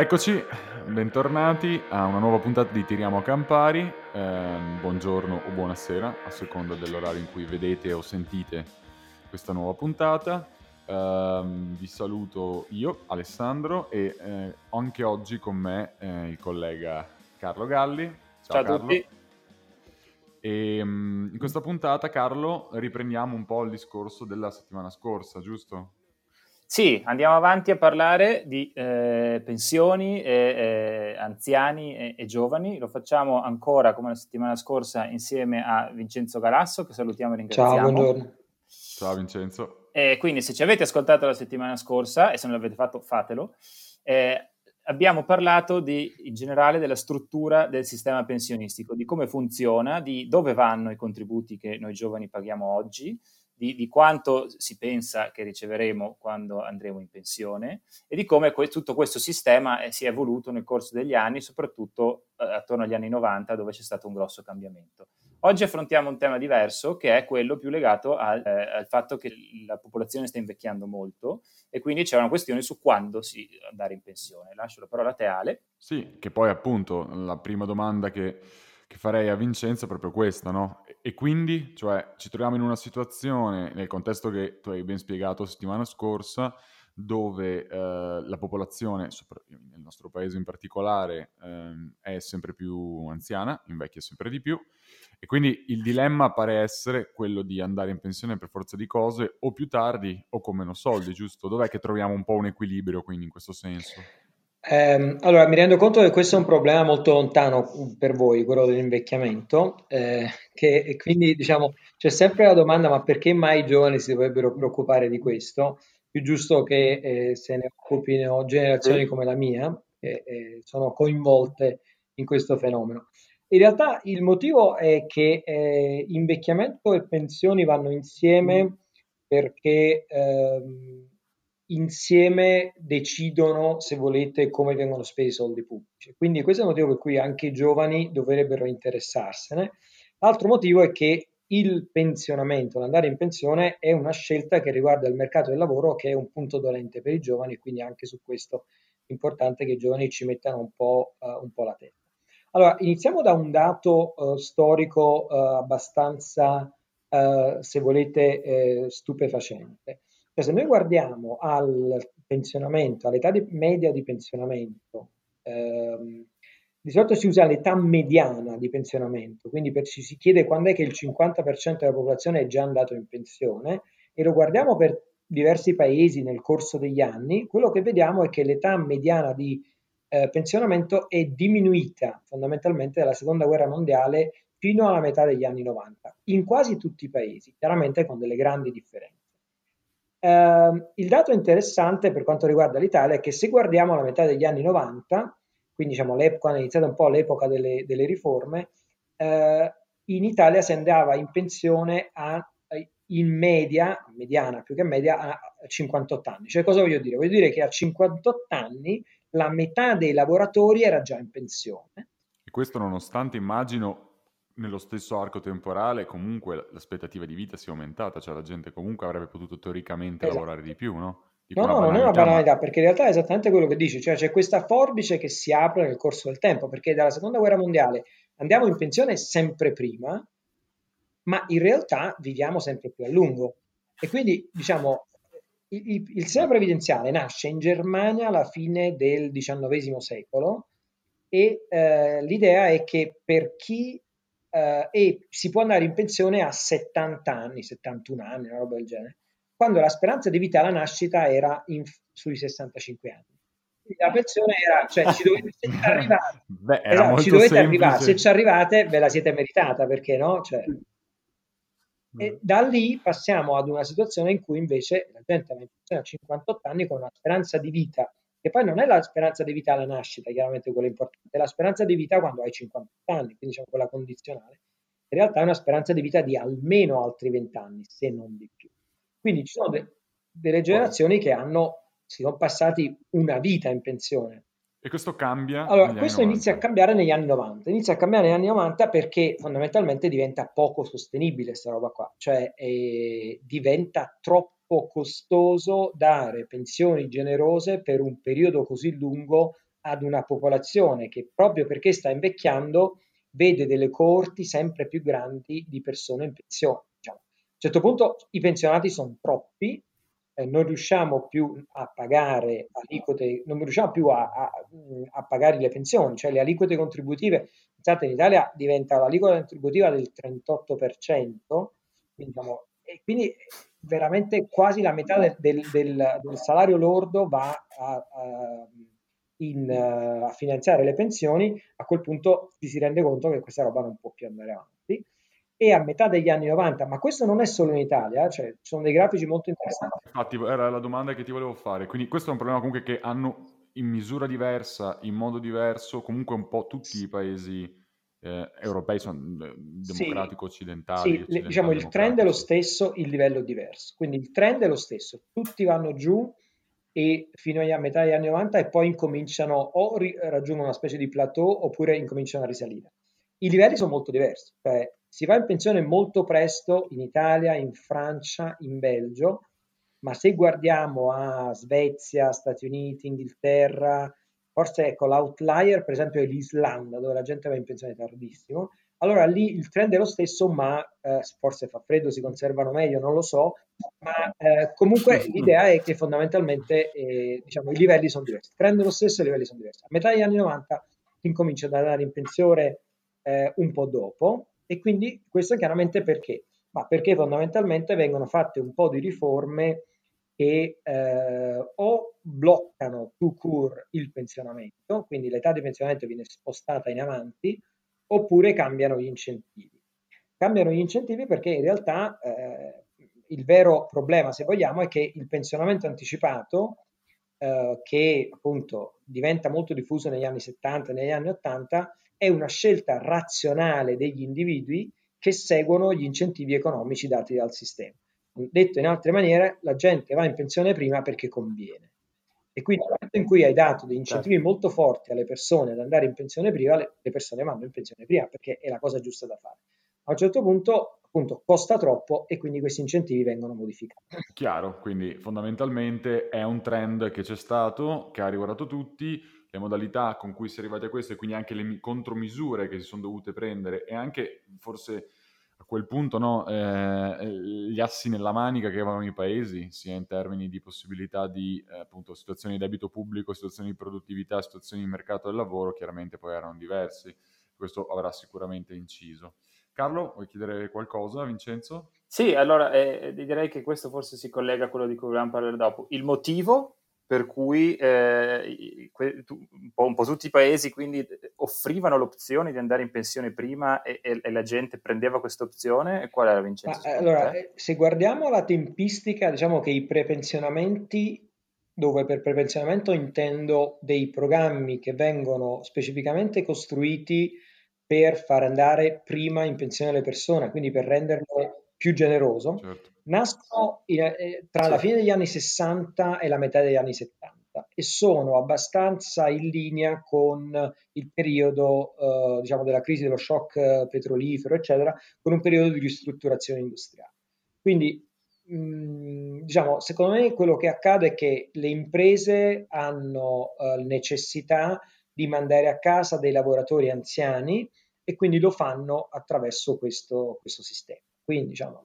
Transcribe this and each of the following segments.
Eccoci, bentornati a una nuova puntata di Tiriamo a Campari. Eh, buongiorno o buonasera, a seconda dell'orario in cui vedete o sentite questa nuova puntata. Eh, vi saluto io, Alessandro, e eh, anche oggi con me eh, il collega Carlo Galli. Ciao, Ciao a Carlo. tutti. E um, in questa puntata, Carlo, riprendiamo un po' il discorso della settimana scorsa, giusto? Sì, andiamo avanti a parlare di eh, pensioni, e, eh, anziani e, e, giovani. Lo facciamo ancora come la settimana scorsa insieme a Vincenzo Galasso, che salutiamo e ringraziamo. Ciao, buongiorno. Ciao Vincenzo. E quindi se ci avete ascoltato la settimana scorsa e se non l'avete fatto fatelo, eh, abbiamo parlato di, in generale della struttura del sistema pensionistico, di come funziona, di dove vanno i contributi che noi giovani paghiamo oggi, di, di, quanto si pensa che riceveremo quando andremo in pensione e di come que- tutto questo sistema eh, si è evoluto nel corso degli anni, soprattutto eh, attorno agli anni 90 dove c'è stato un grosso cambiamento. Oggi affrontiamo un tema diverso che è quello più legato al, eh, al fatto che la popolazione sta invecchiando molto e quindi c'è una questione su quando si andare in pensione. Lascio la parola a te Ale. Sì, che poi appunto la prima domanda che che farei a Vincenzo è proprio questa, no? E quindi, cioè, ci troviamo in una situazione, nel contesto che tu hai ben spiegato settimana scorsa, dove eh, la popolazione, nel nostro paese in particolare, eh, è sempre più anziana, invecchia sempre di più, e quindi il dilemma pare essere quello di andare in pensione per forza di cose o più tardi o con meno soldi, giusto? Dov'è che troviamo un po' un equilibrio quindi in questo senso? Eh, allora, mi rendo conto che questo è un problema molto lontano per voi, quello dell'invecchiamento, eh, che, e quindi diciamo c'è sempre la domanda: ma perché mai i giovani si dovrebbero preoccupare di questo? Più giusto che eh, se ne occupino generazioni come la mia, che eh, sono coinvolte in questo fenomeno. In realtà il motivo è che eh, invecchiamento e pensioni vanno insieme perché ehm, insieme decidono, se volete, come vengono spesi i soldi pubblici. Quindi questo è il motivo per cui anche i giovani dovrebbero interessarsene. L'altro motivo è che il pensionamento, l'andare in pensione, è una scelta che riguarda il mercato del lavoro che è un punto dolente per i giovani, quindi anche su questo è importante che i giovani ci mettano un po', uh, un po la testa. Allora, iniziamo da un dato uh, storico uh, abbastanza, se volete, stupefacente. Cioè, se noi guardiamo al pensionamento, all'età di, media di pensionamento, ehm, di solito si usa l'età mediana di pensionamento, quindi per, ci si chiede quando è che il 50% della popolazione è già andato in pensione e lo guardiamo per diversi paesi nel corso degli anni, quello che vediamo è che l'età mediana di eh, pensionamento è diminuita fondamentalmente dalla seconda guerra mondiale fino alla metà degli anni 90, in quasi tutti i paesi, chiaramente con delle grandi differenze. Eh, il dato interessante per quanto riguarda l'Italia è che se guardiamo la metà degli anni 90, quindi diciamo quando è iniziata un po' l'epoca delle, delle riforme, eh, in Italia si andava in pensione a, in media, mediana più che media, a 58 anni. Cioè cosa voglio dire? Voglio dire che a 58 anni la metà dei lavoratori era già in pensione. E questo nonostante immagino nello stesso arco temporale comunque l'aspettativa di vita si è aumentata, cioè la gente comunque avrebbe potuto teoricamente esatto. lavorare di più, no? no, no, non è una banalità, ma... perché in realtà è esattamente quello che dici, cioè c'è questa forbice che si apre nel corso del tempo, perché dalla seconda guerra mondiale andiamo in pensione sempre prima, ma in realtà viviamo sempre più a lungo. E quindi, diciamo, il, il, il sistema previdenziale nasce in Germania alla fine del XIX secolo e eh, l'idea è che per chi eh, e si può andare in pensione a 70 anni, 71 anni, una roba del genere, quando la speranza di vita alla nascita era in, sui 65 anni. Quindi la pensione era, cioè ci dovete arrivare, Beh, esatto, ci dovete arrivare, se ci arrivate ve la siete meritata, perché no? Cioè, e mm. da lì passiamo ad una situazione in cui invece la gente va in pensione a 58 anni con una speranza di vita che poi non è la speranza di vita alla nascita, chiaramente quella importante, è la speranza di vita quando hai 50 anni, quindi diciamo quella condizionale. In realtà è una speranza di vita di almeno altri 20 anni, se non di più. Quindi ci sono de- delle generazioni che hanno, si sono passati una vita in pensione. E questo cambia? Allora, questo inizia a cambiare negli anni 90. Inizia a cambiare negli anni 90 perché fondamentalmente diventa poco sostenibile questa roba qua, cioè eh, diventa troppo costoso dare pensioni generose per un periodo così lungo ad una popolazione che proprio perché sta invecchiando vede delle coorti sempre più grandi di persone in pensione. Diciamo. A un certo punto i pensionati sono troppi, eh, non riusciamo più a pagare aliquote, non riusciamo più a, a, a, pagare le pensioni, cioè le aliquote contributive, pensate in Italia diventa l'aliquota contributiva del 38%, quindi, diciamo, e quindi veramente quasi la metà del, del, del, del salario lordo va a, in, a, finanziare le pensioni, a quel punto ci si rende conto che questa roba non può più andare avanti e a metà degli anni 90, ma questo non è solo in Italia, eh, cioè, ci sono dei grafici molto interessanti. Infatti era la domanda che ti volevo fare, quindi questo è un problema comunque che hanno in misura diversa, in modo diverso, comunque un po' tutti i paesi eh, europei, sono eh, democratico occidentali. Sì, occidentali diciamo il trend è lo stesso, il livello è diverso, quindi il trend è lo stesso, tutti vanno giù e fino a metà degli anni 90 e poi incominciano o ri- raggiungono una specie di plateau oppure incominciano a risalire. I livelli sono molto diversi, cioè si va in pensione molto presto in Italia, in Francia, in Belgio, ma se guardiamo a Svezia, Stati Uniti, Inghilterra, forse ecco l'outlier per esempio è l'Islanda dove la gente va in pensione tardissimo, allora lì il trend è lo stesso, ma eh, forse fa freddo, si conservano meglio, non lo so, ma eh, comunque l'idea è che fondamentalmente eh, diciamo, i livelli sono diversi, il trend è lo stesso, i livelli sono diversi. A metà degli anni 90 incomincia ad andare in pensione eh, un po' dopo, e quindi questo chiaramente perché? Ma perché fondamentalmente vengono fatte un po' di riforme che eh, o bloccano to cure il pensionamento, quindi l'età di pensionamento viene spostata in avanti, oppure cambiano gli incentivi. Cambiano gli incentivi perché in realtà eh, il vero problema, se vogliamo, è che il pensionamento anticipato, eh, che appunto diventa molto diffuso negli anni 70 e negli anni 80, è una scelta razionale degli individui che seguono gli incentivi economici dati dal sistema. Detto in altre maniere, la gente va in pensione prima perché conviene. E quindi nel momento in cui hai dato degli incentivi certo. molto forti alle persone ad andare in pensione prima, le, le persone vanno in pensione prima perché è la cosa giusta da fare. A un certo punto, appunto, costa troppo e quindi questi incentivi vengono modificati. Chiaro, quindi fondamentalmente è un trend che c'è stato, che ha riguardato tutti, le modalità con cui si è arrivati a questo e quindi anche le contromisure che si sono dovute prendere e anche forse quel punto no, eh, gli assi nella manica che avevano i paesi, sia in termini di possibilità di eh, appunto, situazioni di debito pubblico, situazioni di produttività, situazioni di mercato del lavoro, chiaramente poi erano diversi. Questo avrà sicuramente inciso. Carlo, vuoi chiedere qualcosa, Vincenzo? Sì, allora eh, direi che questo forse si collega a quello di cui vogliamo parlare dopo. Il motivo per cui eh, un, po', un, po', tutti i paesi quindi offrivano l'opzione di andare in pensione prima e, e, e la gente prendeva questa opzione? E qual era Vincenzo? Ma, allora, eh, se guardiamo la tempistica, diciamo che i prepensionamenti, dove per prepensionamento intendo dei programmi che vengono specificamente costruiti per far andare prima in pensione le persone, quindi per renderlo più generoso, certo. nascono eh, tra sì. la fine degli anni 60 e la metà degli anni 70 e sono abbastanza in linea con il periodo eh, diciamo della crisi dello shock petrolifero eccetera con un periodo di ristrutturazione industriale. Quindi mh, mm, diciamo secondo me quello che accade è che le imprese hanno eh, necessità di mandare a casa dei lavoratori anziani e quindi lo fanno attraverso questo, questo sistema quindi diciamo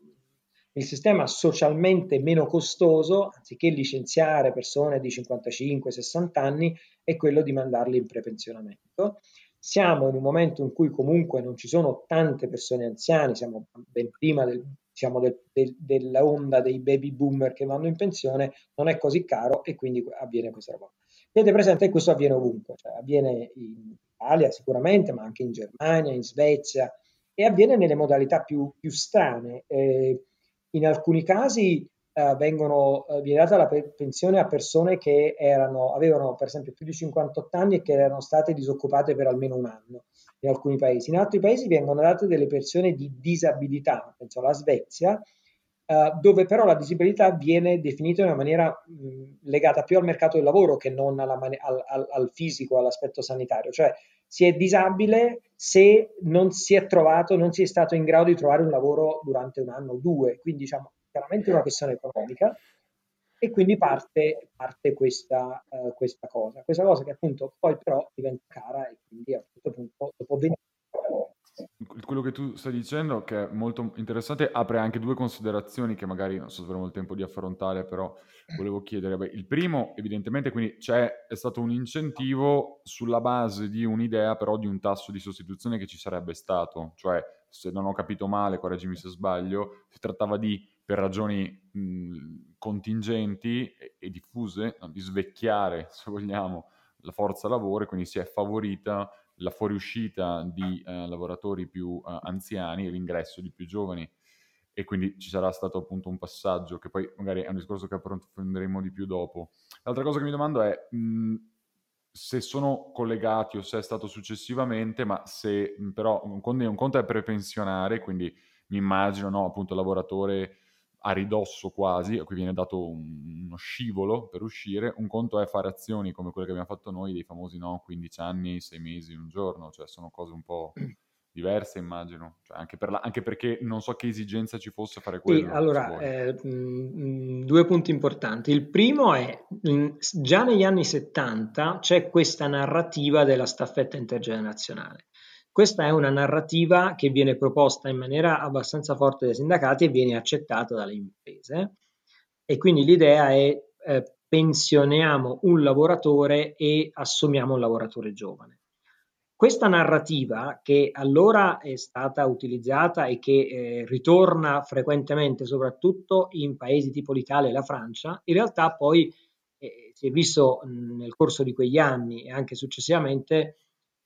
il sistema socialmente meno costoso, anziché licenziare persone di 55-60 anni, è quello di mandarli in prepensionamento. Siamo in un momento in cui comunque non ci sono tante persone anziane, siamo ben prima del, diciamo del, del, della onda dei baby boomer che vanno in pensione, non è così caro e quindi avviene questa roba. Tenete presente che questo avviene ovunque, cioè avviene in Italia sicuramente, ma anche in Germania, in Svezia e avviene nelle modalità più, più strane. Eh, in alcuni casi eh, vengono, eh, viene data la pensione a persone che erano, avevano per esempio più di 58 anni e che erano state disoccupate per almeno un anno in alcuni paesi. In altri paesi vengono date delle pensioni di disabilità, penso alla Svezia, eh, dove però la disabilità viene definita in una maniera mh, legata più al mercato del lavoro che non alla, al, al, al fisico, all'aspetto sanitario. Cioè si è disabile se non si è trovato, non si è stato in grado di trovare un lavoro durante un anno o due. Quindi diciamo chiaramente una questione economica. e quindi parte, parte questa, uh, questa, cosa. Questa cosa che appunto poi però diventa cara e quindi a questo punto dopo 20 quello che tu stai dicendo, che è molto interessante, apre anche due considerazioni che magari non so se avremo il tempo di affrontare, però volevo chiedere. Beh, il primo, evidentemente, quindi c'è, è stato un incentivo sulla base di un'idea, però di un tasso di sostituzione che ci sarebbe stato. Cioè, se non ho capito male, correggimi se sbaglio, si trattava di, per ragioni mh, contingenti e, e diffuse, no, di svecchiare, se vogliamo, la forza lavoro e quindi si è favorita la fuoriuscita di eh, lavoratori più eh, anziani e l'ingresso di più giovani e quindi ci sarà stato appunto un passaggio che poi magari è un discorso che approfondiremo di più dopo. L'altra cosa che mi domando è mh, se sono collegati o se è stato successivamente, ma se mh, però un conto, è prepensionare, quindi mi immagino no, appunto lavoratore a ridosso quasi, a cui viene dato un, uno scivolo per uscire, un conto è fare azioni come quelle che abbiamo fatto noi, dei famosi no, 15 anni, 6 mesi, un giorno, cioè sono cose un po' diverse immagino, cioè anche, per la, anche, perché non so che esigenza ci fosse fare quello. Sì, allora, eh, mh, mm, due punti importanti. Il primo è, mh, già negli anni 70 c'è questa narrativa della staffetta intergenerazionale. Questa è una narrativa che viene proposta in maniera abbastanza forte dai sindacati e viene accettata dalle imprese. E quindi l'idea è eh, pensioniamo un lavoratore e assumiamo un lavoratore giovane. Questa narrativa, che allora è stata utilizzata e che eh, ritorna frequentemente, soprattutto in paesi tipo l'Italia e la Francia, in realtà poi eh, si è visto mh, nel corso di quegli anni e anche successivamente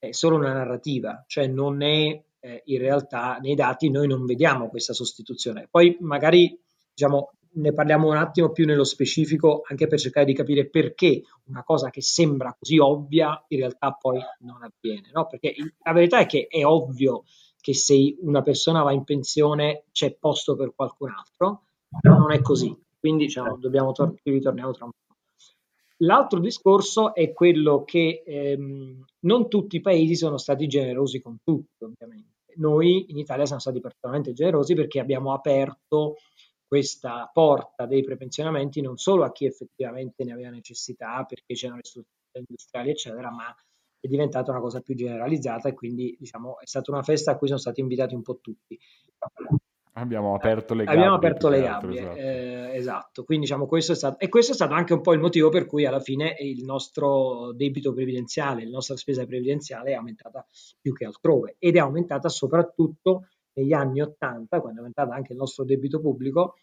è solo una narrativa, cioè non è eh, in realtà nei dati noi non vediamo questa sostituzione. Poi magari diciamo, ne parliamo un attimo più nello specifico anche per cercare di capire perché una cosa che sembra così ovvia in realtà poi non avviene, no? Perché la verità è che è ovvio che se una persona va in pensione c'è posto per qualcun altro, però non è così. Quindi diciamo, dobbiamo tor- ritorniamo tra un po'. L'altro discorso è quello che ehm, non tutti i paesi sono stati generosi con tutti, ovviamente. Noi in Italia siamo stati particolarmente generosi perché abbiamo aperto questa porta dei prepensionamenti non solo a chi effettivamente ne aveva necessità perché c'erano le strutture industriali, eccetera, ma è diventata una cosa più generalizzata e quindi diciamo, è stata una festa a cui sono stati invitati un po' tutti. Abbiamo aperto le gabbie. Abbiamo aperto le gabbie, esatto. Eh, esatto. Quindi diciamo questo è stato, e questo è stato anche un po' il motivo per cui alla fine il nostro debito previdenziale, la nostra spesa previdenziale è aumentata più che altrove ed è aumentata soprattutto negli anni 80, quando è aumentato anche il nostro debito pubblico,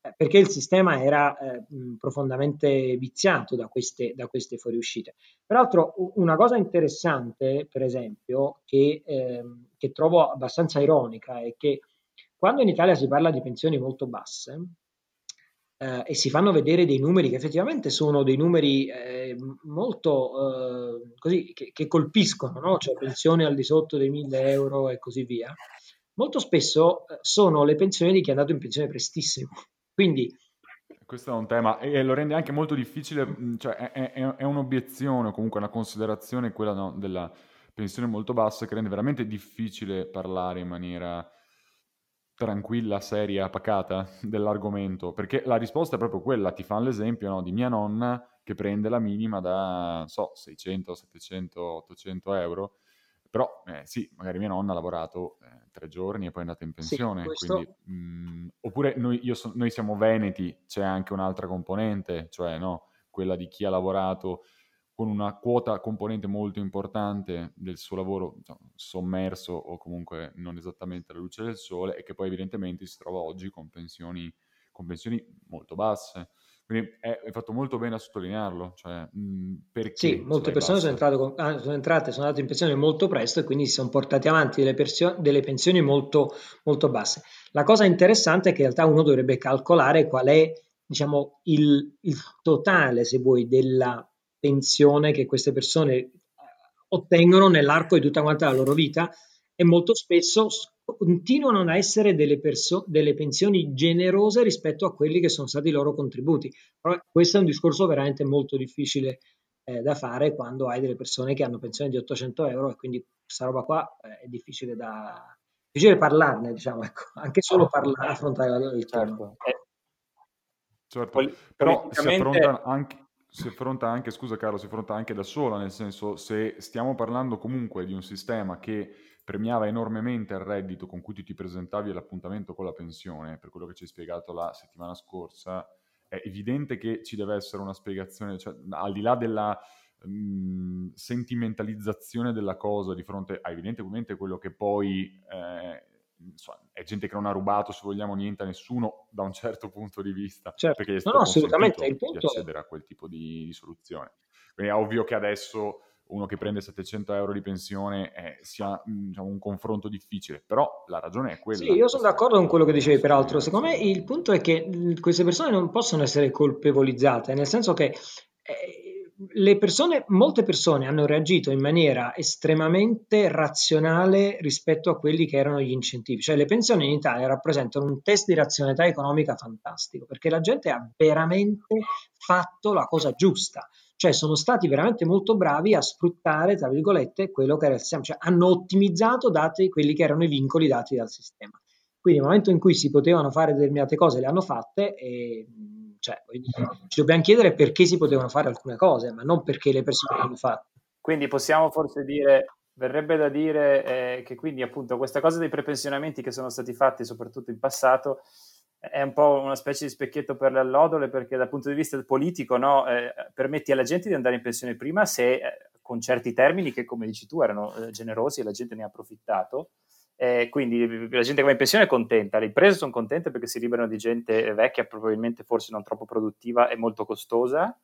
eh, perché il sistema era eh, profondamente viziato da queste, da queste fuoriuscite. Peraltro una cosa interessante, per esempio, che, eh, che trovo abbastanza ironica è che quando in Italia si parla di pensioni molto basse eh, e si fanno vedere dei numeri che effettivamente sono dei numeri eh, molto eh, così che, che colpiscono, no? cioè pensioni al di sotto dei 1000 euro e così via, molto spesso eh, sono le pensioni di chi è andato in pensione prestissimo. Quindi questo è un tema e lo rende anche molto difficile, cioè è, è, è un'obiezione o comunque una considerazione quella no, della pensione molto bassa che rende veramente difficile parlare in maniera tranquilla, seria, pacata dell'argomento, perché la risposta è proprio quella, ti fanno l'esempio no, di mia nonna che prende la minima da, so, 600, 700, 800 euro, però eh, sì, magari mia nonna ha lavorato eh, tre giorni e poi è andata in pensione, sì, questo... quindi, mh, mm, oppure noi, so, noi siamo veneti, c'è anche un'altra componente, cioè no, quella di chi ha lavorato con una quota componente molto importante del suo lavoro diciamo, sommerso o comunque non esattamente alla luce del sole e che poi evidentemente si trova oggi con pensioni, con pensioni molto basse. Quindi è, è, fatto molto bene a sottolinearlo. Cioè, mh, sì, molte persone sono entrate, con, ah, sono entrate, sono andate in pensione molto presto e quindi si sono portati avanti delle, persio- delle pensioni molto, molto basse. La cosa interessante è che in realtà uno dovrebbe calcolare qual è diciamo, il, il totale, se vuoi, della pensione che queste persone eh, ottengono nell'arco di tutta quanta la loro vita e molto spesso continuano ad essere delle, perso- delle pensioni generose rispetto a quelli che sono stati i loro contributi. Però questo è un discorso veramente molto difficile eh, da fare quando hai delle persone che hanno pensioni di 800 euro e quindi questa roba qua eh, è difficile da difficile parlarne, diciamo, ecco, anche solo parlare, affrontare il certo. tema. Certo, Poli- però si affronta anche si affronta anche, scusa Carlo, si affronta anche da sola, nel senso se stiamo parlando comunque di un sistema che premiava enormemente il reddito con cui tu ti presentavi all'appuntamento con la pensione, per quello che ci hai spiegato la settimana scorsa, è evidente che ci deve essere una spiegazione, cioè, al di là della mh, mhmm, sentimentalizzazione della cosa di fronte a evidentemente quello che poi eh, insomma, è gente che non ha rubato, se vogliamo, niente a nessuno da un certo punto di vista, certo. perché no, no, assolutamente il punto... di accedere a quel tipo di, di soluzione. Quindi è ovvio che adesso uno che prende 700 euro di pensione eh, sia diciamo, un confronto difficile, però la ragione è quella. Sì, io sono d'accordo con quello che dicevi, peraltro. Secondo me il punto è che queste persone non possono essere colpevolizzate, nel senso che le persone, molte persone hanno reagito in maniera estremamente razionale rispetto a quelli che erano gli incentivi. Cioè le pensioni in Italia rappresentano un test di razionalità economica fantastico, perché la gente ha veramente fatto la cosa giusta. Cioè sono stati veramente molto bravi a sfruttare, tra virgolette, quello che era il sistema, cioè hanno ottimizzato dati quelli che erano i vincoli dati dal sistema. Quindi nel momento in cui si potevano fare determinate cose le hanno fatte e cioè, ci dobbiamo chiedere perché si potevano fare alcune cose, ma non perché le persone le hanno fatte. Quindi possiamo forse dire, verrebbe da dire eh, che quindi appunto questa cosa dei prepensionamenti che sono stati fatti soprattutto in passato è un po' una specie di specchietto per le allodole perché dal punto di vista politico no, eh, permetti alla gente di andare in pensione prima se eh, con certi termini che come dici tu erano eh, generosi e la gente ne ha approfittato eh, quindi la gente che va in pensione è contenta, le imprese sono contente perché si liberano di gente vecchia, probabilmente forse non troppo produttiva e molto costosa.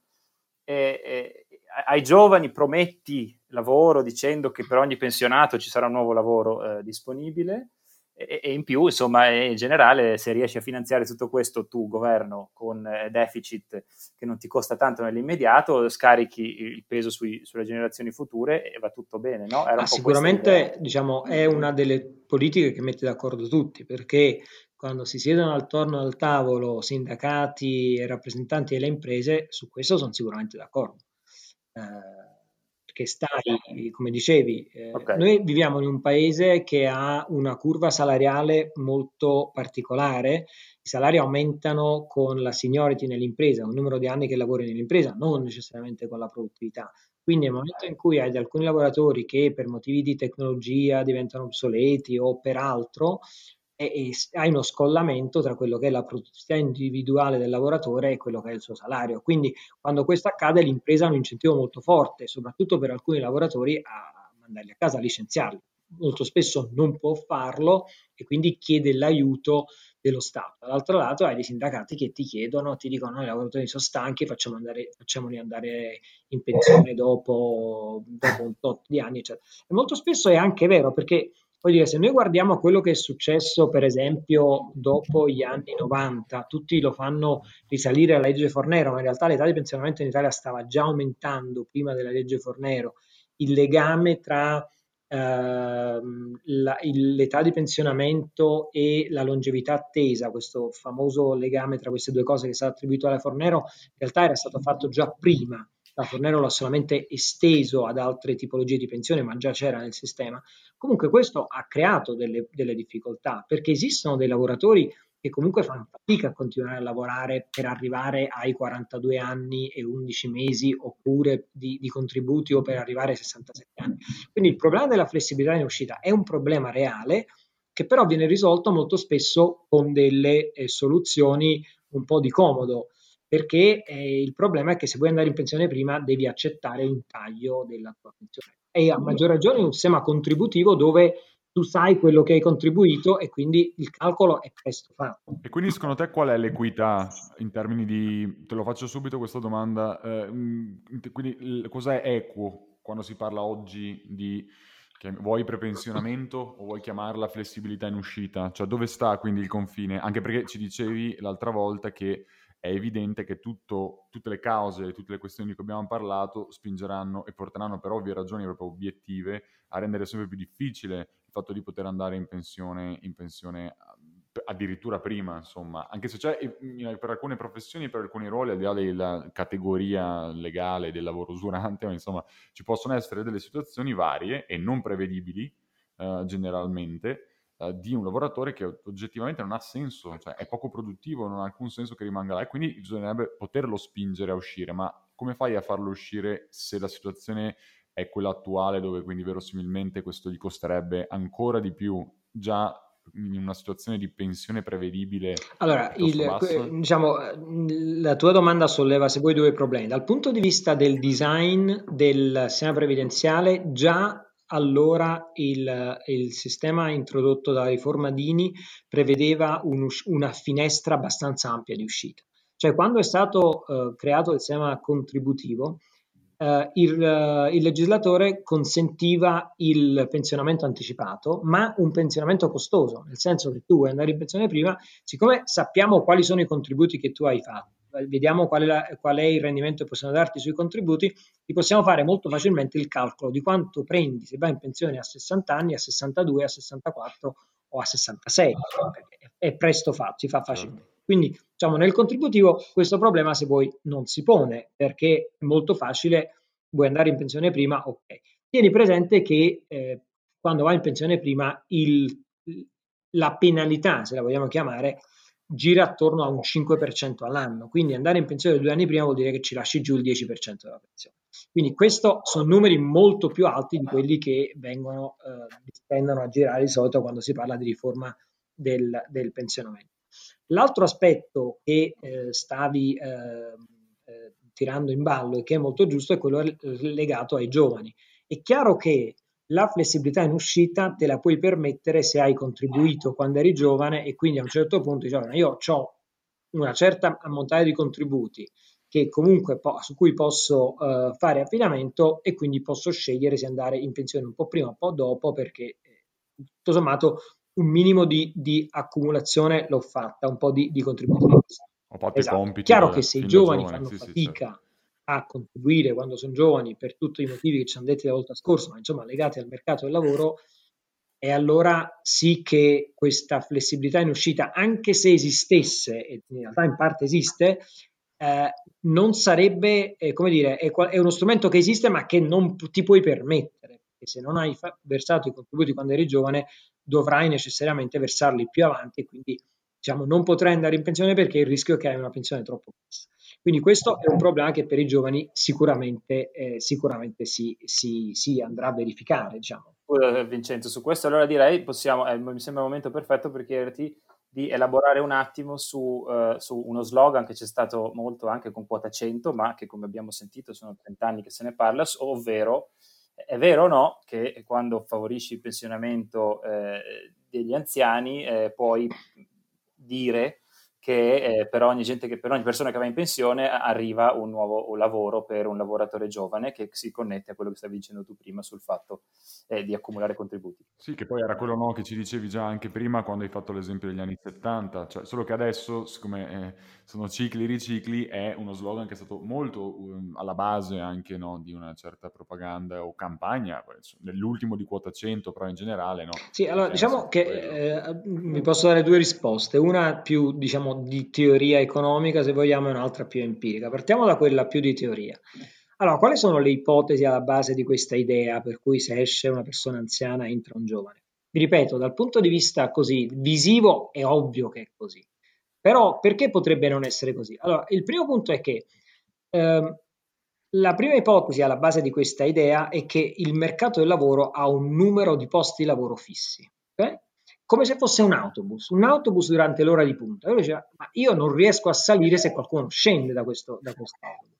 E, e, ai giovani prometti lavoro dicendo che per ogni pensionato ci sarà un nuovo lavoro eh, disponibile e, e, in più, insomma, in generale, se riesci a finanziare tutto questo tu, governo, con eh, deficit che non ti costa tanto nell'immediato, scarichi il peso sui, sulle generazioni future e va tutto bene, no? Ah, sicuramente, diciamo, è una delle politiche che mette d'accordo tutti, perché quando si siedono attorno al tavolo sindacati e rappresentanti delle imprese, su questo sono sicuramente d'accordo. Eh, che stai, come dicevi, eh, okay. noi viviamo in un paese che ha una curva salariale molto particolare, i salari aumentano con la seniority nell'impresa, con il numero di anni che lavori nell'impresa, non necessariamente con la produttività. Quindi nel momento in cui hai alcuni lavoratori che per motivi di tecnologia diventano obsoleti o per altro, e, hai uno scollamento tra quello che è la produttività individuale del lavoratore e quello che è il suo salario. Quindi quando questo accade l'impresa ha un incentivo molto forte, soprattutto per alcuni lavoratori, a mandarli a casa, a licenziarli. Molto spesso non può farlo e quindi chiede l'aiuto dello Stato. Dall'altro lato hai dei sindacati che ti chiedono, ti dicono noi lavoratori sono stanchi, facciamo andare, facciamoli andare in pensione dopo, dopo un tot di anni, eccetera. E molto spesso è anche vero perché Voglio dire, se noi guardiamo quello che è successo, per esempio, dopo gli anni 90, tutti lo fanno risalire alla legge Fornero, ma in realtà l'età di pensionamento in Italia stava già aumentando prima della legge Fornero. Il legame tra ehm, la, il, l'età di pensionamento e la longevità attesa, questo famoso legame tra queste due cose che è stato attribuito alla Fornero, in realtà era stato fatto già prima la Fornero l'ha solamente esteso ad altre tipologie di pensione, ma già c'era nel sistema. Comunque questo ha creato delle, delle difficoltà, perché esistono dei lavoratori che comunque fanno fatica a continuare a lavorare per arrivare ai 42 anni e 11 mesi oppure di, di, contributi o per arrivare ai 67 anni. Quindi il problema della flessibilità in uscita è un problema reale che però viene risolto molto spesso con delle eh, soluzioni un po' di comodo perché eh, il problema è che se vuoi andare in pensione prima devi accettare un taglio della tua pensione. E a maggior ragione un sistema contributivo dove tu sai quello che hai contribuito e quindi il calcolo è presto fatto. E quindi secondo te qual è l'equità in termini di, te lo faccio subito questa domanda, eh, quindi cos'è equo quando si parla oggi di vuoi prepensionamento o vuoi chiamarla flessibilità in uscita? Cioè dove sta quindi il confine? Anche perché ci dicevi l'altra volta che è evidente che tutto, tutte le cause, tutte le questioni di cui abbiamo parlato spingeranno e porteranno per ovvie ragioni proprio obiettive a rendere sempre più difficile il fatto di poter andare in pensione, in pensione addirittura prima, insomma, anche se c'è per alcune professioni e per alcuni ruoli, al di là della categoria legale del lavoro usurante, ma insomma ci possono essere delle situazioni varie e non prevedibili eh, generalmente uh, di un lavoratore che oggettivamente non ha senso, cioè è poco produttivo, non ha alcun senso che rimanga là e quindi bisognerebbe poterlo spingere a uscire, ma come fai a farlo uscire se la situazione è quella attuale dove quindi verosimilmente questo gli costerebbe ancora di più già in una situazione di pensione prevedibile? Allora, il, diciamo, la tua domanda solleva se vuoi due problemi. Dal punto di vista del design del sistema previdenziale, già allora il, il, sistema introdotto dalla riforma Dini prevedeva un, una finestra abbastanza ampia di uscita. Cioè quando è stato uh, creato il sistema contributivo, uh, il, il, legislatore consentiva il pensionamento anticipato, ma un pensionamento costoso, nel senso che tu vuoi andare in pensione prima, siccome sappiamo quali sono i contributi che tu hai fatto, vediamo qual è, la, qual è, il rendimento che possiamo darti sui contributi, ti possiamo fare molto facilmente il calcolo di quanto prendi se vai in pensione a 60 anni, a 62, a 64 o a 66. È presto fatto, si fa facilmente. Quindi, diciamo, nel contributivo questo problema, se vuoi, non si pone perché è molto facile, vuoi andare in pensione prima, ok. Tieni presente che eh, quando vai in pensione prima il, la penalità, se la vogliamo chiamare, gira attorno a un 5% all'anno, quindi andare in pensione due anni prima vuol dire che ci lasci giù il 10% della pensione. Quindi questi sono numeri molto più alti di quelli che vengono, eh, tendono a girare di solito quando si parla di riforma del, del pensionamento. L'altro aspetto che eh, stavi eh, eh tirando in ballo e che è molto giusto è quello legato ai giovani. È chiaro che la flessibilità in uscita te la puoi permettere se hai contribuito quando eri giovane e quindi a un certo punto dici, io ho una certa ammontare di contributi che comunque po- su cui posso uh, fare affidamento e quindi posso scegliere se andare in pensione un po' prima o un po' dopo perché eh, tutto sommato un minimo di, di, accumulazione l'ho fatta, un po' di, di contributi. Ho fatto esatto. i compiti. Chiaro che se i giovani giovane, fanno sì, fatica sì, certo a contribuire quando sono giovani per tutti i motivi che ci hanno detto la volta scorsa, ma insomma legati al mercato del lavoro, e allora sì che questa flessibilità in uscita, anche se esistesse, e in realtà in parte esiste, eh, non sarebbe, eh, come dire, è, è, uno strumento che esiste ma che non ti puoi permettere, perché se non hai fa- versato i contributi quando eri giovane, dovrai necessariamente versarli più avanti e quindi diciamo, non potrai andare in pensione perché il rischio è che hai una pensione troppo bassa. Quindi questo è un problema che per i giovani sicuramente, eh, sicuramente si, si, si, andrà a verificare. Diciamo. Vincenzo, su questo allora direi possiamo, eh, mi sembra il momento perfetto per chiederti di elaborare un attimo su, uh, su, uno slogan che c'è stato molto anche con quota 100, ma che come abbiamo sentito sono 30 anni che se ne parla, ovvero è vero o no che quando favorisci il pensionamento eh, degli anziani eh, puoi dire che eh, per, ogni gente che, per ogni persona che va in pensione arriva un nuovo lavoro per un lavoratore giovane che si connette a quello che stavi dicendo tu prima sul fatto eh, di accumulare contributi. Sì, che poi era quello no, che ci dicevi già anche prima quando hai fatto l'esempio degli anni 70, cioè, solo che adesso, siccome eh, sono cicli ricicli, è uno slogan che è stato molto um, alla base anche no, di una certa propaganda o campagna, nell'ultimo di quota 100, però in generale no. Sì, allora diciamo che eh, mi posso dare due risposte, una più diciamo di teoria economica, se vogliamo, e un'altra più empirica. Partiamo da quella più di teoria. Allora, quali sono le ipotesi alla base di questa idea per cui se esce una persona anziana entra un giovane? Vi ripeto, dal punto di vista così visivo è ovvio che è così. Però perché potrebbe non essere così? Allora, il primo punto è che eh, la prima ipotesi alla base di questa idea è che il mercato del lavoro ha un numero di posti di lavoro fissi. Okay? Come se fosse un autobus, un autobus durante l'ora di punta. Io diceva, ma io non riesco a salire se qualcuno scende da questo, da questo autobus.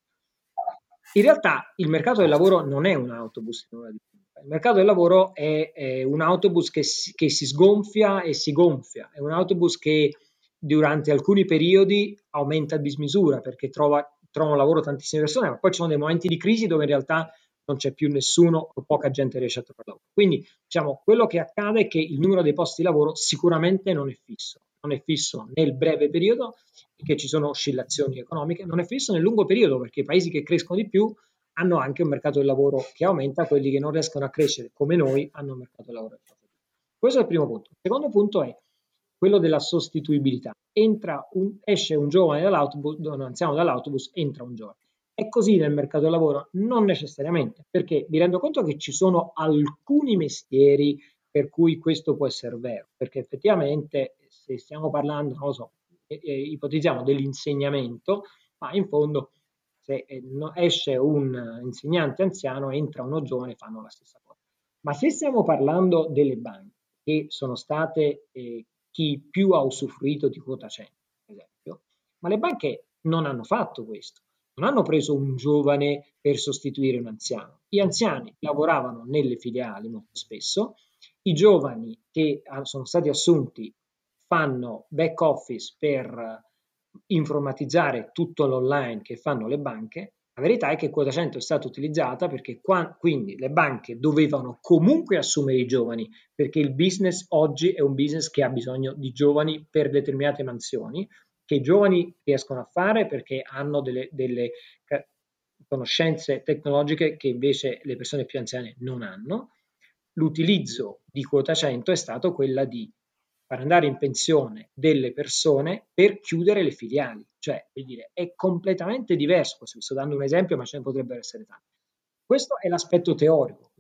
In realtà il mercato del lavoro non è un autobus in ora di punta, il mercato del lavoro è, è un autobus che si, che si sgonfia e si gonfia, è un autobus che durante alcuni periodi aumenta a dismisura perché trova, trovano lavoro tantissime persone, ma poi ci sono dei momenti di crisi dove in realtà non c'è più nessuno o poca gente riesce a trovare lavoro. Quindi, diciamo, quello che accade è che il numero dei posti di lavoro sicuramente non è fisso. Non è fisso nel breve periodo, perché ci sono oscillazioni economiche, non è fisso nel lungo periodo, perché i paesi che crescono di più hanno anche un mercato del lavoro che aumenta, quelli che non riescono a crescere come noi hanno un mercato del lavoro che aumenta. Questo è il primo punto. Il secondo punto è quello della sostituibilità. Un, esce un giovane dall'autobus, un anziano dall'autobus, entra un giovane. È così nel mercato del lavoro? Non necessariamente, perché mi rendo conto che ci sono alcuni mestieri per cui questo può essere vero, perché effettivamente se stiamo parlando, non lo so, eh, ipotizziamo dell'insegnamento, ma in fondo se eh, esce un insegnante anziano, entra uno giovane, fanno la stessa cosa. Ma se stiamo parlando delle banche, che sono state eh, chi più ha usufruito di quota 100, per esempio, ma le banche non hanno fatto questo, non hanno preso un giovane per sostituire un anziano. Gli anziani lavoravano nelle filiali molto spesso, i giovani che sono stati assunti fanno back office per informatizzare tutto l'online che fanno le banche. La verità è che quota 100 è stata utilizzata perché qua, quindi le banche dovevano comunque assumere i giovani perché il business oggi è un business che ha bisogno di giovani per determinate mansioni che i giovani riescono a fare perché hanno delle, delle conoscenze tecnologiche che invece le persone più anziane non hanno. L'utilizzo di quota 100 è stato quella di far andare in pensione delle persone per chiudere le filiali, cioè dire, è completamente diverso, sto dando un esempio ma ce ne potrebbero essere tanti. Questo è l'aspetto teorico.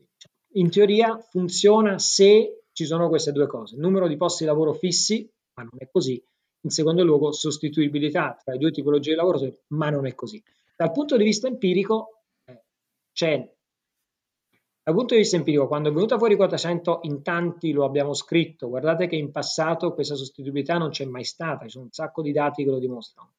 In teoria funziona se ci sono queste due cose, numero di posti di lavoro fissi, ma non è così, in secondo luogo sostituibilità tra le due tipologie di lavoro, ma non è così. Dal punto di vista empirico eh, c'è dal punto di vista empirico, quando è venuta fuori quota 100, in tanti lo abbiamo scritto, guardate che in passato questa sostituibilità non c'è mai stata, ci sono un sacco di dati che lo dimostrano.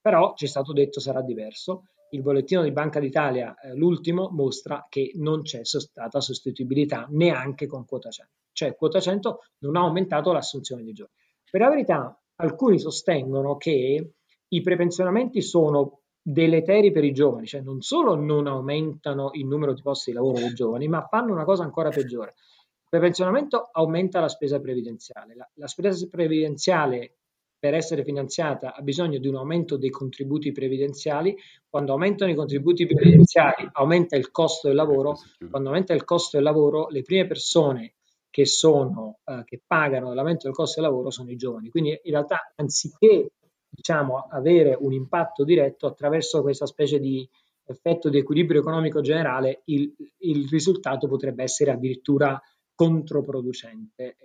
Però ci è stato detto sarà diverso. Il bollettino di Banca d'Italia, eh, l'ultimo, mostra che non c'è stata sostituibilità neanche con quota 100. Cioè quota 100 non ha aumentato l'assunzione di giorni. Per la verità, alcuni sostengono che i prepensionamenti sono deleteri per i giovani, cioè non solo non aumentano il numero di posti di lavoro dei giovani, ma fanno una cosa ancora peggiore. Il prepensionamento aumenta la spesa previdenziale. La, la spesa previdenziale per essere finanziata ha bisogno di un aumento dei contributi previdenziali. Quando aumentano i contributi previdenziali aumenta il costo del lavoro. Quando aumenta il costo del lavoro, le prime persone che, sono, eh, che pagano l'aumento del costo del lavoro sono i giovani. Quindi in realtà anziché diciamo, avere un impatto diretto attraverso questa specie di effetto di equilibrio economico generale, il, il risultato potrebbe essere addirittura controproducente.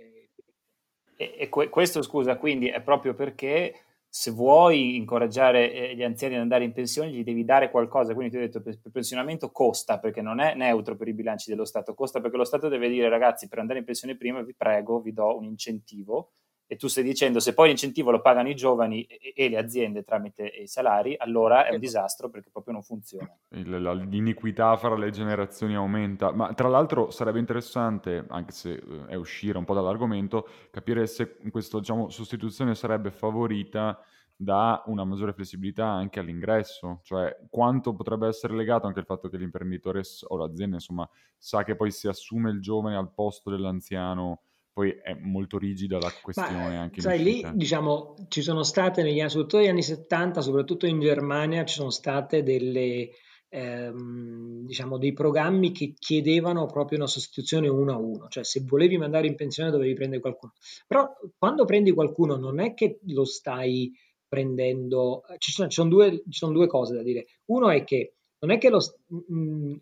E, e questo, scusa, quindi è proprio perché se vuoi incoraggiare eh, gli anziani ad andare in pensione, gli devi dare qualcosa. Quindi ti ho detto, il pensionamento costa perché non è neutro per i bilanci dello Stato, costa perché lo Stato deve dire ragazzi, per andare in pensione prima vi prego, vi do un incentivo. E tu stai dicendo, se poi l'incentivo lo pagano i giovani e, e le aziende tramite i salari, allora è un disastro perché proprio non funziona. Il, la, l'iniquità fra le generazioni aumenta, ma tra l'altro sarebbe interessante, anche se eh, è uscire un po' dall'argomento, capire se questa diciamo, sostituzione sarebbe favorita da una maggiore flessibilità anche all'ingresso, cioè quanto potrebbe essere legato anche il fatto che l'imprenditore o l'azienda insomma sa che poi si assume il giovane al posto dell'anziano, poi è molto rigida la questione Ma, anche sai, lì diciamo ci sono state negli anni, soprattutto negli anni 70, soprattutto in Germania, ci sono state delle ehm, diciamo dei programmi che chiedevano proprio una sostituzione uno a uno, cioè se volevi mandare in pensione dovevi prendere qualcuno. Però quando prendi qualcuno non è che lo stai prendendo, ci sono, ci sono, due, ci sono due, cose da dire. Uno è che non è che lo, mh,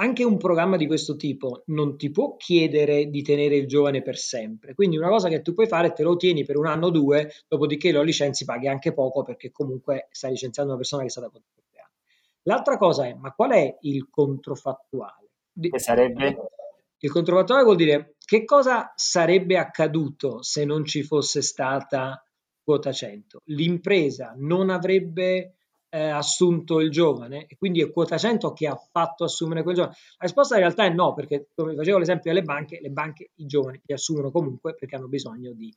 anche un programma di questo tipo non ti può chiedere di tenere il giovane per sempre. Quindi una cosa che tu puoi fare è te lo tieni per un anno o due, dopodiché lo licenzi, paghi anche poco perché comunque stai licenziando una persona che è stata contro tre anni. L'altra cosa è, ma qual è il controfattuale? Che sarebbe? Il controfattuale vuol dire che cosa sarebbe accaduto se non ci fosse stata quota 100. L'impresa non avrebbe eh, assunto il giovane e quindi è quota 100 che ha fatto assumere quel giovane? La risposta in realtà è no, perché come facevo l'esempio delle banche, le banche i giovani li assumono comunque perché hanno bisogno di,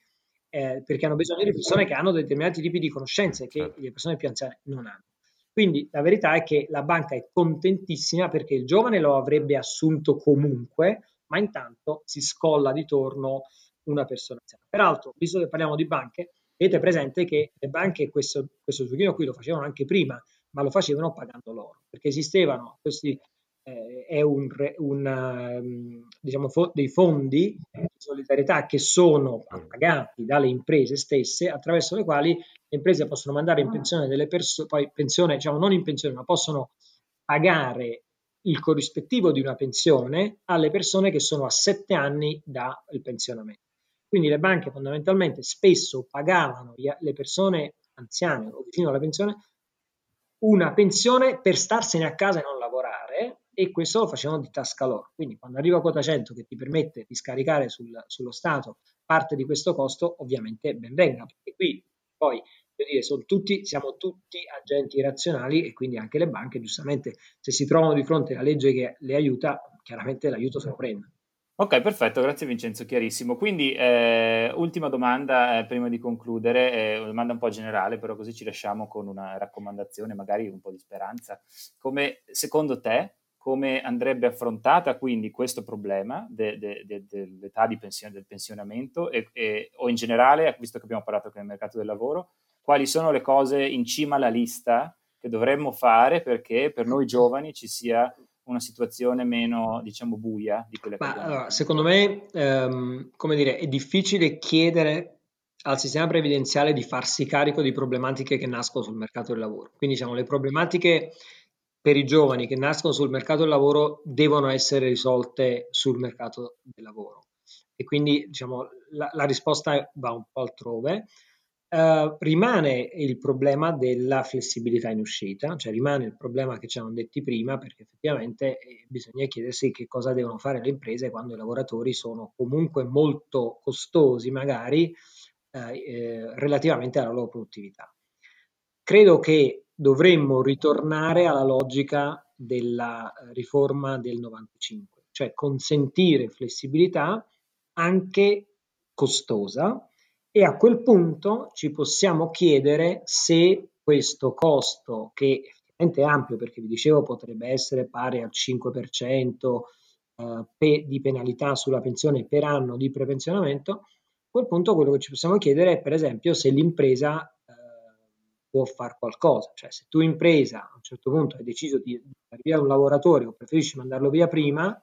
eh, perché hanno bisogno di persone che hanno determinati tipi di conoscenze che certo. le persone più anziane non hanno. Quindi la verità è che la banca è contentissima perché il giovane lo avrebbe assunto comunque, ma intanto si scolla di torno una persona anziana. Peraltro, visto che parliamo di banche, Avete presente che le banche questo, questo giochino qui lo facevano anche prima, ma lo facevano pagando loro, perché esistevano questi, eh, è un, un um, diciamo, dei fondi di solidarietà che sono pagati dalle imprese stesse, attraverso le quali le imprese possono mandare in pensione delle persone, poi pensione, diciamo non in pensione, ma possono pagare il corrispettivo di una pensione alle persone che sono a sette anni dal pensionamento. Quindi le banche fondamentalmente spesso pagavano le persone anziane o vicino alla pensione una pensione per starsene a casa e non lavorare e questo lo facevano di tasca loro. Quindi quando arriva quota 100 che ti permette di scaricare sul, sullo Stato parte di questo costo, ovviamente ben venga, perché qui poi dire, tutti, siamo tutti agenti razionali e quindi anche le banche, giustamente, se si trovano di fronte alla legge che le aiuta, chiaramente l'aiuto se lo prendono. Ok, perfetto, grazie Vincenzo, chiarissimo. Quindi, eh, ultima domanda eh, prima di concludere, eh, una domanda un po' generale, però così ci lasciamo con una raccomandazione, magari un po' di speranza. Come secondo te, come andrebbe affrontata quindi questo problema de, de, de, dell'età di pensione, del pensionamento e, e, o in generale, visto che abbiamo parlato anche del mercato del lavoro, quali sono le cose in cima alla lista che dovremmo fare perché per noi giovani ci sia una situazione meno, diciamo, buia di quella che Ma, allora, secondo me, ehm, come dire, è difficile chiedere al sistema previdenziale di farsi carico di problematiche che nascono sul mercato del lavoro. Quindi, diciamo, le problematiche per i giovani che nascono sul mercato del lavoro devono essere risolte sul mercato del lavoro. E quindi diciamo, la, la risposta va un po' altrove. Uh, rimane il problema della flessibilità in uscita, cioè rimane il problema che ci hanno detti prima, perché effettivamente eh, bisogna chiedersi che cosa devono fare le imprese quando i lavoratori sono comunque molto costosi, magari eh, eh, relativamente alla loro produttività. Credo che dovremmo ritornare alla logica della eh, riforma del 95, cioè consentire flessibilità anche costosa e a quel punto ci possiamo chiedere se questo costo, che effettivamente è ampio perché vi dicevo potrebbe essere pari al 5% eh, di penalità sulla pensione per anno di prepensionamento, a quel punto quello che ci possiamo chiedere è per esempio se l'impresa può fare qualcosa. Cioè, se tu impresa a un certo punto hai deciso di mandare via un lavoratore o preferisci mandarlo via prima,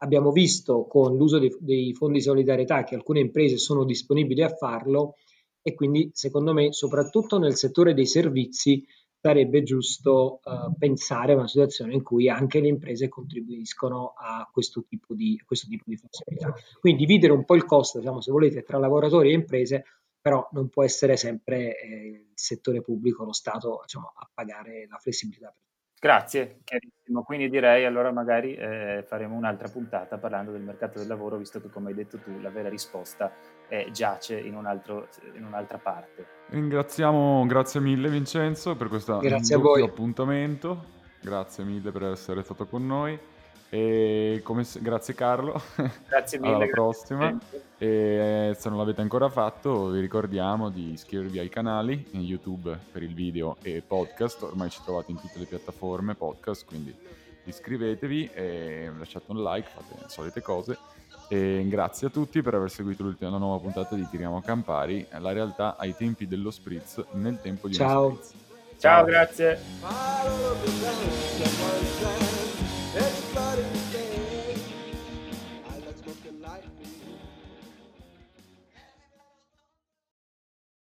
abbiamo visto con l'uso dei, dei fondi di solidarietà che alcune imprese sono disponibili a farlo e quindi secondo me soprattutto nel settore dei servizi sarebbe giusto uh, pensare a una situazione in cui anche le imprese contribuiscono a questo tipo di, questo tipo di flessibilità. Quindi dividere un po' il costo, diciamo, se volete, tra lavoratori e imprese però non può essere sempre eh, il settore pubblico, lo Stato diciamo, a pagare la flessibilità. Grazie, chiarissimo. Quindi direi allora magari eh, faremo un'altra puntata parlando del mercato del lavoro, visto che come hai detto tu la vera risposta eh, giace in, un altro, in, un'altra parte. Ringraziamo, grazie mille Vincenzo per questo appuntamento, grazie mille per essere stato con noi. E come, grazie Carlo. Grazie mille. Alla prossima. E se non l'avete ancora fatto, vi ricordiamo di iscrivervi ai canali in YouTube per il video e podcast. Ormai ci trovate in tutte le piattaforme podcast, quindi iscrivetevi e lasciate un like, fate le solite cose. E grazie a tutti per aver seguito l'ultima nuova puntata di Tiriamo Campari, la realtà ai tempi dello spritz nel tempo di Ciao. Ciao, Ciao grazie.